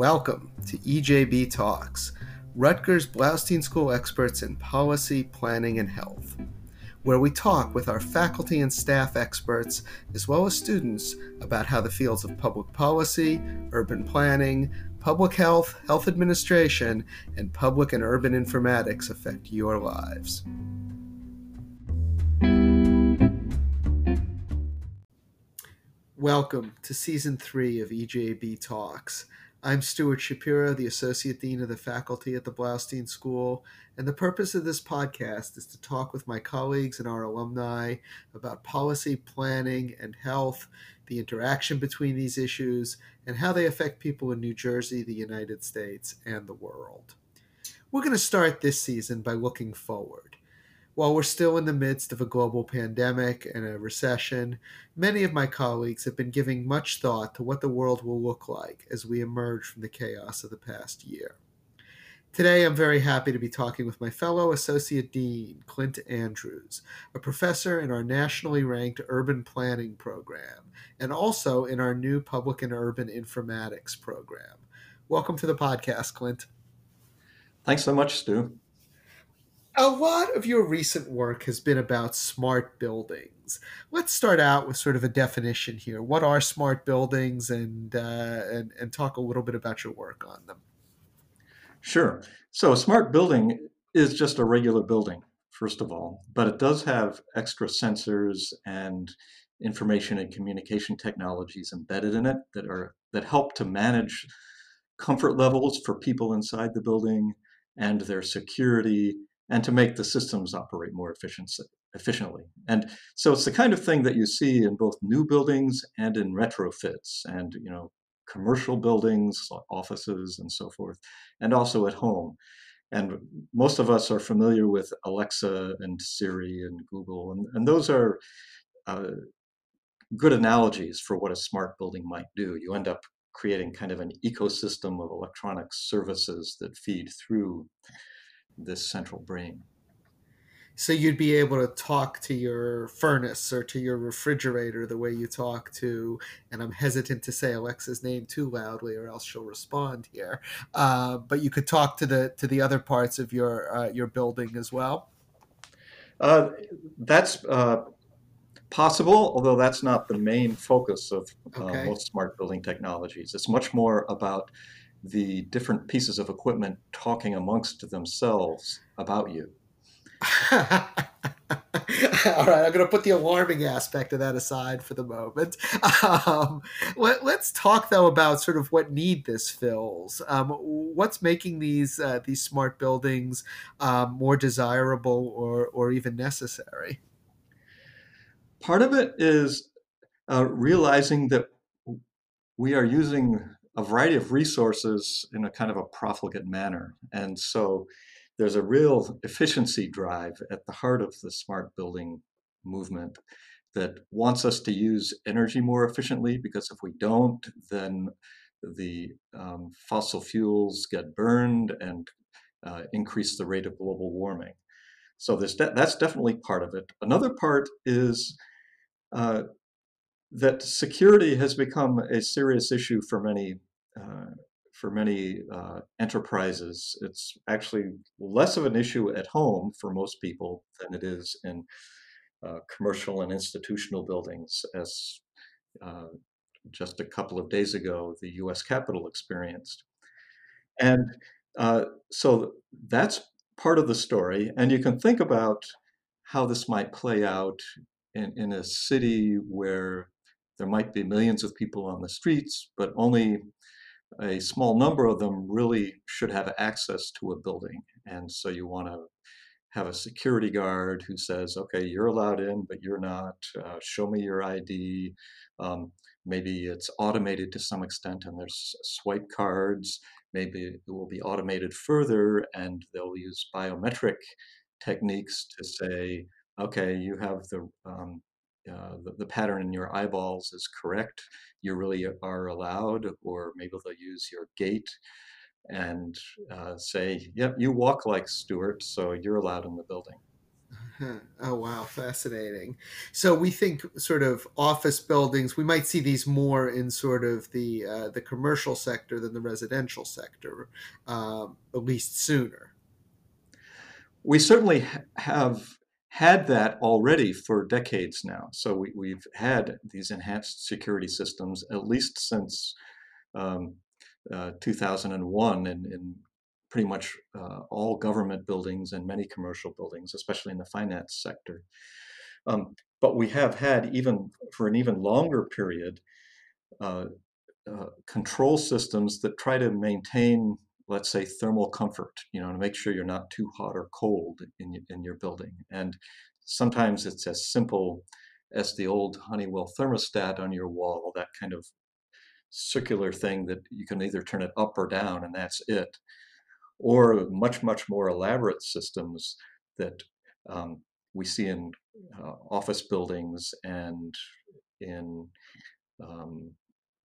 Welcome to EJB Talks, Rutgers Bloustein School experts in policy, planning, and health, where we talk with our faculty and staff experts, as well as students, about how the fields of public policy, urban planning, public health, health administration, and public and urban informatics affect your lives. Welcome to season three of EJB Talks. I'm Stuart Shapiro, the Associate Dean of the Faculty at the Bloustein School, and the purpose of this podcast is to talk with my colleagues and our alumni about policy, planning, and health, the interaction between these issues, and how they affect people in New Jersey, the United States, and the world. We're going to start this season by looking forward. While we're still in the midst of a global pandemic and a recession, many of my colleagues have been giving much thought to what the world will look like as we emerge from the chaos of the past year. Today, I'm very happy to be talking with my fellow Associate Dean, Clint Andrews, a professor in our nationally ranked urban planning program and also in our new public and urban informatics program. Welcome to the podcast, Clint. Thanks so much, Stu a lot of your recent work has been about smart buildings. Let's start out with sort of a definition here. What are smart buildings, and uh, and and talk a little bit about your work on them. Sure. So, a smart building is just a regular building, first of all, but it does have extra sensors and information and communication technologies embedded in it that are that help to manage comfort levels for people inside the building and their security and to make the systems operate more efficiently. And so it's the kind of thing that you see in both new buildings and in retrofits and, you know, commercial buildings, offices, and so forth, and also at home. And most of us are familiar with Alexa and Siri and Google, and, and those are uh, good analogies for what a smart building might do. You end up creating kind of an ecosystem of electronic services that feed through this central brain. So you'd be able to talk to your furnace or to your refrigerator the way you talk to, and I'm hesitant to say Alexa's name too loudly, or else she'll respond here. Uh, but you could talk to the to the other parts of your uh, your building as well. Uh, that's uh, possible, although that's not the main focus of uh, okay. most smart building technologies. It's much more about the different pieces of equipment talking amongst themselves about you. All right, I'm going to put the alarming aspect of that aside for the moment. Um, let, us talk though about sort of what need this fills. Um, what's making these uh, these smart buildings um, more desirable or or even necessary? Part of it is uh, realizing that we are using a variety of resources in a kind of a profligate manner. And so there's a real efficiency drive at the heart of the smart building movement that wants us to use energy more efficiently because if we don't, then the um, fossil fuels get burned and uh, increase the rate of global warming. So de- that's definitely part of it. Another part is uh, that security has become a serious issue for many uh, for many uh, enterprises. It's actually less of an issue at home for most people than it is in uh, commercial and institutional buildings, as uh, just a couple of days ago the U.S. Capitol experienced. And uh, so that's part of the story, and you can think about how this might play out in, in a city where there might be millions of people on the streets, but only a small number of them really should have access to a building. And so you want to have a security guard who says, okay, you're allowed in, but you're not. Uh, show me your ID. Um, maybe it's automated to some extent and there's swipe cards. Maybe it will be automated further and they'll use biometric techniques to say, okay, you have the um, uh, the, the, pattern in your eyeballs is correct, you really are allowed, or maybe they'll use your gait and uh, say, yep, you walk like Stuart, so you're allowed in the building. Huh. Oh wow, fascinating. So we think sort of office buildings. We might see these more in sort of the uh, the commercial sector than the residential sector, um, at least sooner. We certainly have had that already for decades now. So we, have had these enhanced security systems at least since um, uh, 2001 in, in pretty much uh, all government buildings and many commercial buildings, especially in the finance sector. Um, but we have had, even for an even longer period, uh, uh, control systems that try to maintain, let's say, thermal comfort, you know, to make sure you're not too hot or cold in, in your building. And sometimes it's as simple as the old Honeywell thermostat on your wall, that kind of circular thing that you can either turn it up or down, and that's it or much, much more elaborate systems that um, we see in uh, office buildings and in, um,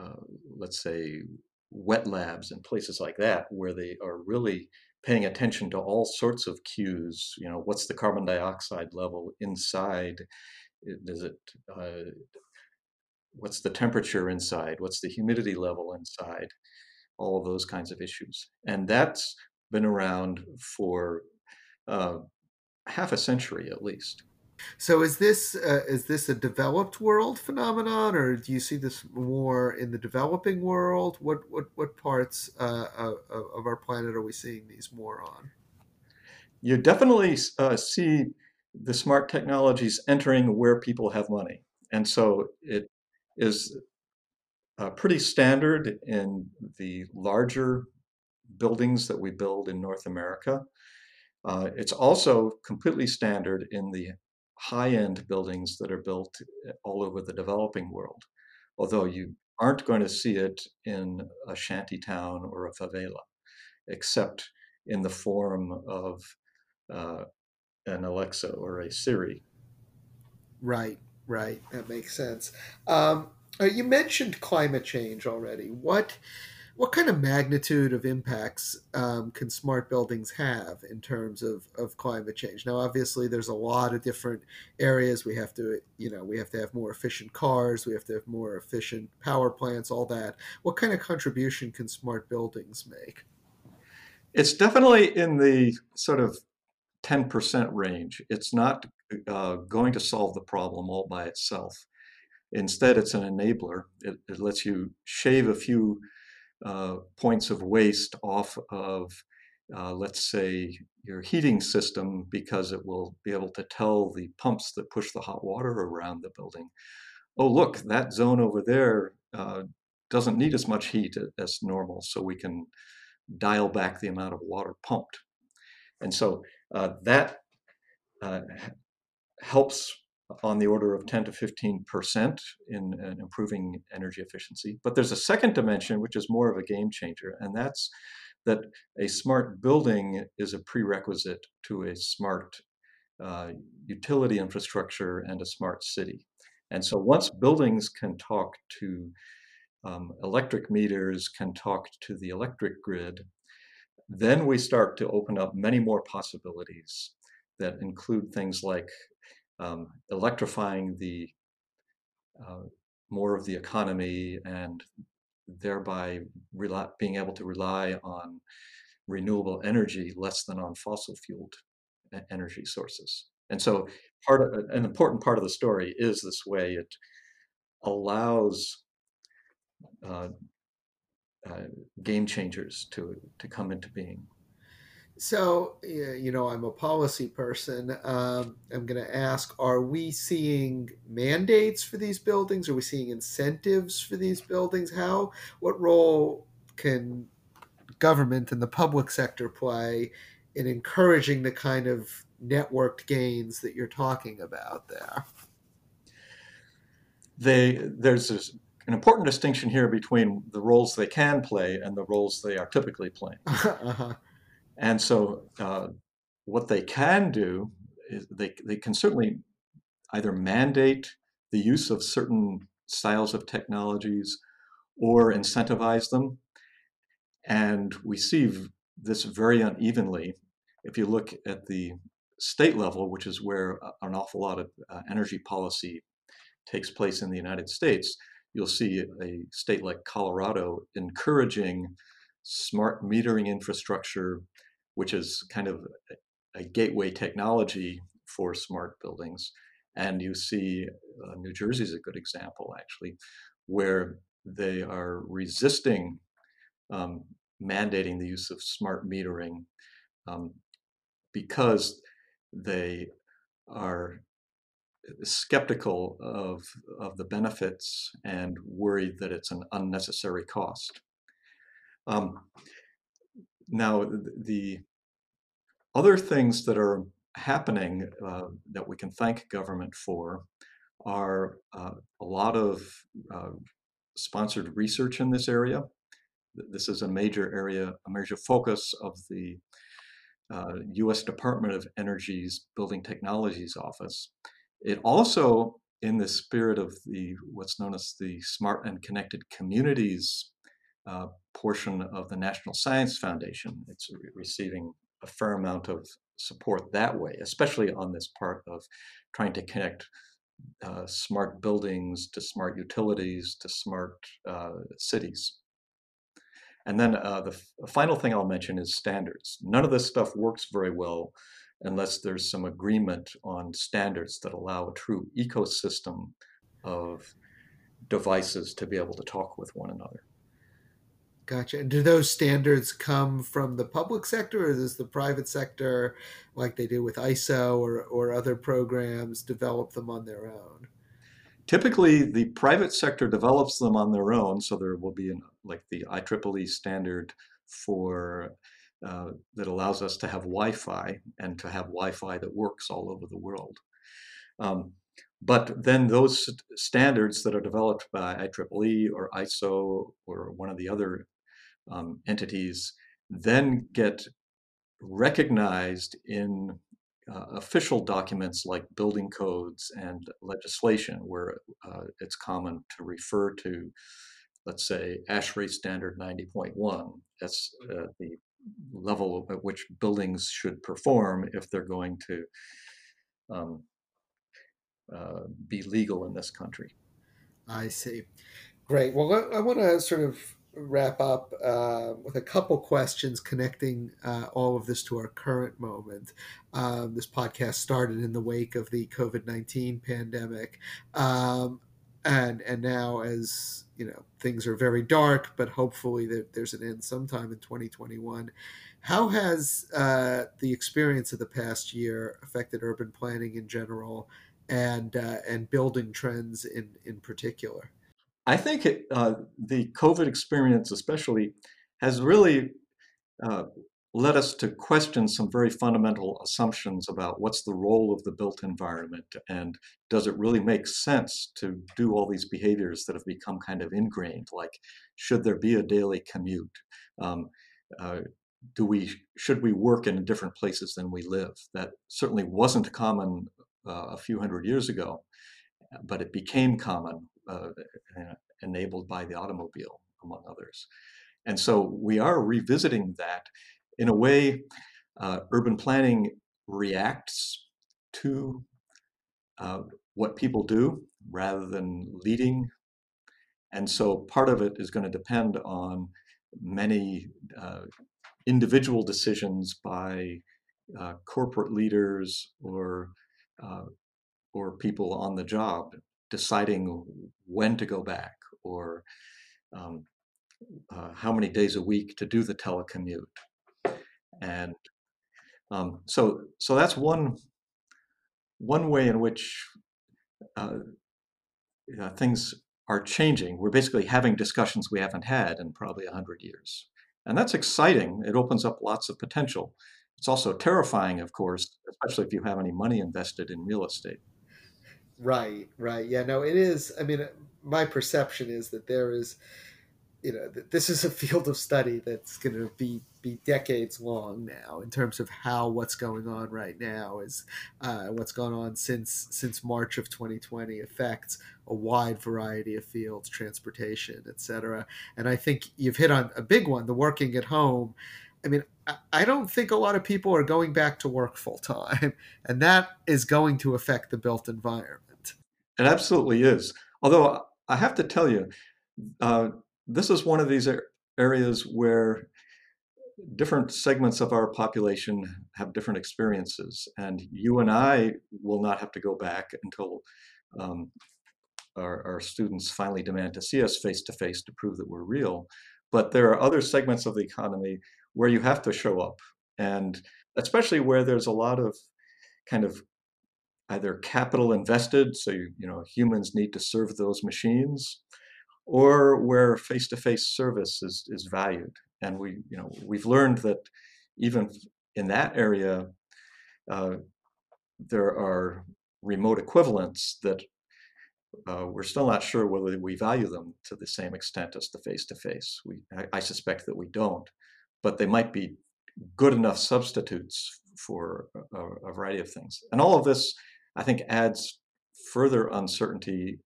uh, let's say, wet labs and places like that, where they are really paying attention to all sorts of cues. You know, what's the carbon dioxide level inside? Does it, uh, what's the temperature inside? What's the humidity level inside? All of those kinds of issues. And that's been around for uh, half a century at least. So is this uh, is this a developed world phenomenon, or do you see this more in the developing world? What what what parts uh, of, of our planet are we seeing these more on? You definitely uh, see the smart technologies entering where people have money, and so it is uh, pretty standard in the larger buildings that we build in North America. Uh, it's also completely standard in the high-end buildings that are built eh, all over the developing world, although you aren't going to see it in a shanty town or a favela, except in the form of uh, an Alexa or a Siri. Right, right. That makes sense. Um, uh, you mentioned climate change already. What what kind of magnitude of impacts um, can smart buildings have in terms of, of climate change? Now, obviously, there's a lot of different areas. We have to, you know, we have to have more efficient cars. We have to have more efficient power plants. All that. What kind of contribution can smart buildings make? It's definitely in the sort of 10% range. It's not uh, going to solve the problem all by itself. Instead, it's an enabler. It, it lets you shave a few uh, points of waste off of, uh, let's say, your heating system because it will be able to tell the pumps that push the hot water around the building, oh, look, that zone over there uh, doesn't need as much heat as normal, so we can dial back the amount of water pumped. And so uh, that uh, helps on the order of 10 to 15 percent in, in, improving energy efficiency. But there's a second dimension, which is more of a game changer, and that's that a smart building is a prerequisite to a smart uh, utility infrastructure and a smart city. And so once buildings can talk to um, electric meters, can talk to the electric grid, then we start to open up many more possibilities that include things like um, electrifying the uh, more of the economy and thereby rely, being able to rely on renewable energy less than on fossil fueled energy sources. And so part of an important part of the story is this way it allows uh, uh, game changers to to come into being. So, you know, I'm a policy person. Um, I'm going to ask Are we seeing mandates for these buildings? Are we seeing incentives for these buildings? How, what role can government and the public sector play in encouraging the kind of networked gains that you're talking about there? They, there's this, an important distinction here between the roles they can play and the roles they are typically playing. uh-huh. And so, uh, what they can do is they, they can certainly either mandate the use of certain styles of technologies or incentivize them. And we see this very unevenly. If you look at the state level, which is where an awful lot of uh, energy policy takes place in the United States, you'll see a state like Colorado encouraging smart metering infrastructure, which is kind of a gateway technology for smart buildings. And you see uh, New Jersey is a good example, actually, where they are resisting um, mandating the use of smart metering um, because they are skeptical of, of the benefits and worried that it's an unnecessary cost. Um, now, the, the other things that are happening uh, that we can thank government for are uh, a lot of uh, sponsored research in this area. This is a major area, a major focus of the U.S. Uh, Department of Energy's Building Technologies Office. It also, in the spirit of the what's known as the Smart and Connected Communities uh, portion of the National Science Foundation, it's re- receiving a fair amount of support that way, especially on this part of trying to connect uh, smart buildings to smart utilities to smart uh, cities. And then uh, the final thing I'll mention is standards. None of this stuff works very well unless there's some agreement on standards that allow a true ecosystem of devices to be able to talk with one another. Gotcha. And do those standards come from the public sector, or does the private sector, like they do with ISO or, or other programs, develop them on their own? Typically, the private sector develops them on their own. So there will be an, like the IEEE standard for uh, that allows us to have Wi-Fi and to have Wi-Fi that works all over the world. Um, but then those standards that are developed by IEEE or ISO or one of the other um, entities then get recognized in uh, official documents like building codes and legislation, where uh, it's common to refer to, let's say, ASHRAE standard 90.1 as uh, the level at which buildings should perform if they're going to um, uh, be legal in this country. I see. Great. Well, I, I want to sort of wrap up uh, with a couple questions connecting uh, all of this to our current moment. Um, this podcast started in the wake of the COVID nineteen pandemic, um, and and now as you know things are very dark, but hopefully there, there's an end sometime in 2021. How has uh, the experience of the past year affected urban planning in general, and uh, and building trends in in particular? I think it, uh, the COVID experience, especially, has really uh, led us to question some very fundamental assumptions about what's the role of the built environment and does it really make sense to do all these behaviors that have become kind of ingrained, like should there be a daily commute? Um, uh, do we should we work in different places than we live? That certainly wasn't common uh, a few hundred years ago, but it became common uh, enabled by the automobile, among others. And so we are revisiting that. In a way, uh, urban planning reacts to uh, what people do rather than leading. And so part of it is going to depend on many uh, individual decisions by uh, corporate leaders or uh, or people on the job deciding when to go back or um, uh, how many days a week to do the telecommute. And um, so, so that's one one way in which uh, things are changing. We're basically having discussions we haven't had in probably 100 years. And that's exciting. It opens up lots of potential. It's also terrifying, of course, especially if you have any money invested in real estate. Right, right. Yeah, no, it is. I mean, my perception is that there is, you know, this is a field of study that's going to be be decades long now in terms of how what's going on right now is uh, what's gone on since since March of 2020 affects a wide variety of fields, transportation, et cetera. And I think you've hit on a big one: the working at home. I mean, I don't think a lot of people are going back to work full time, and that is going to affect the built environment. It absolutely is. Although I have to tell you, uh, this is one of these areas where different segments of our population have different experiences, and you and I will not have to go back until um, our, our students finally demand to see us face to face to prove that we're real. But there are other segments of the economy where you have to show up, and especially where there's a lot of kind of either capital invested, so you, you know humans need to serve those machines, or where face-to-face service is, is valued. And we, you know, we've learned that even in that area, uh, there are remote equivalents that uh, we're still not sure whether we value them to the same extent as the face-to-face. We, I, I suspect that we don't, but they might be good enough substitutes for a, a, variety of things. And all of this, I think, adds further uncertainty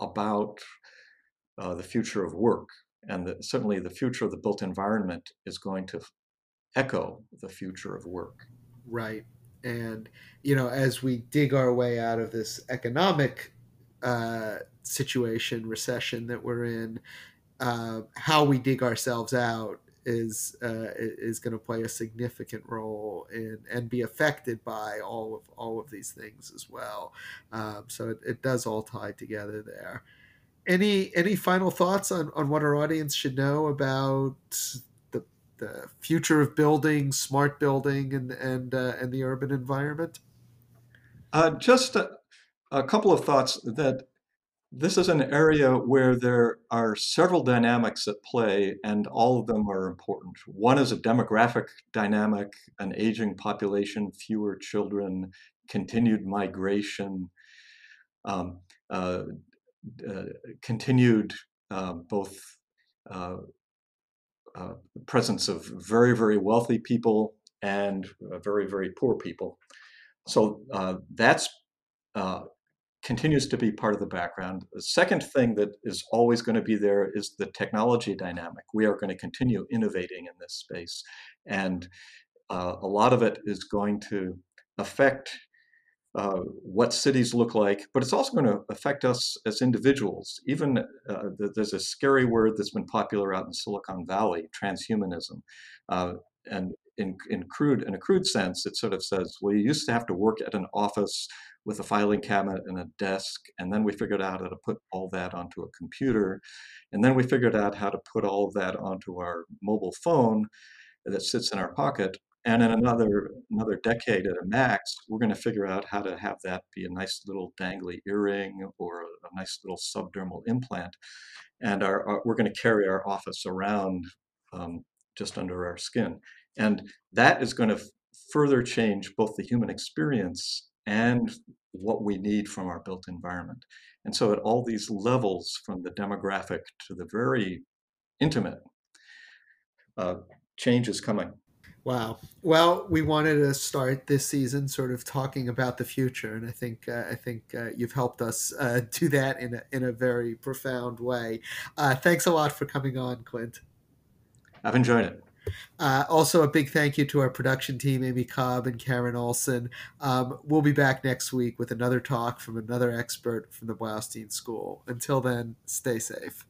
about uh, the future of work. And the, certainly the future of the built environment is going to echo the future of work. Right. And, you know, as we dig our way out of this economic uh, situation, recession that we're in, uh, how we dig ourselves out is uh, is going to play a significant role in and be affected by all of all of these things as well. Um, so it, it does all tie together there any any final thoughts on, on what our audience should know about the, the future of building, smart building, and and uh, and the urban environment? Uh, just a, a, couple of thoughts that this is an area where there are several dynamics at play, and all of them are important. One is a demographic dynamic, an aging population, fewer children, continued migration. Um, uh, uh, continued uh, both uh, presence of very, very wealthy people and very, very poor people. So that's continues to be part of the background. The second thing that is always going to be there is the technology dynamic. We are going to continue innovating in this space. And uh, a lot of it is going to affect uh, what cities look like, but it's also going to affect us as individuals. Even uh, there's a scary word that's been popular out in Silicon Valley, transhumanism. Uh, and in, in, crude, in a crude sense, it sort of says, well, you used to have to work at an office with a filing cabinet and a desk, and then we figured out how to put all that onto a computer, and then we figured out how to put all of that onto our mobile phone that sits in our pocket, and in another another decade at a max, we're going to figure out how to have that be a nice little dangly earring or a, nice little subdermal implant. And our, our, we're going to carry our office around um, just under our skin. And that is going to further change both the human experience and what we need from our built environment. And so, at all these levels, from the demographic to the very intimate, uh, change is coming. Wow. Well, we wanted to start this season sort of talking about the future, and I think uh, I think uh, you've helped us uh, do that in a, in a very profound way. Uh, thanks a lot for coming on, Clint. I've enjoyed it. Uh, also, a big thank you to our production team, Amy Cobb and Karen Olson. Um, we'll be back next week with another talk from another expert from the Bloustein School. Until then, stay safe.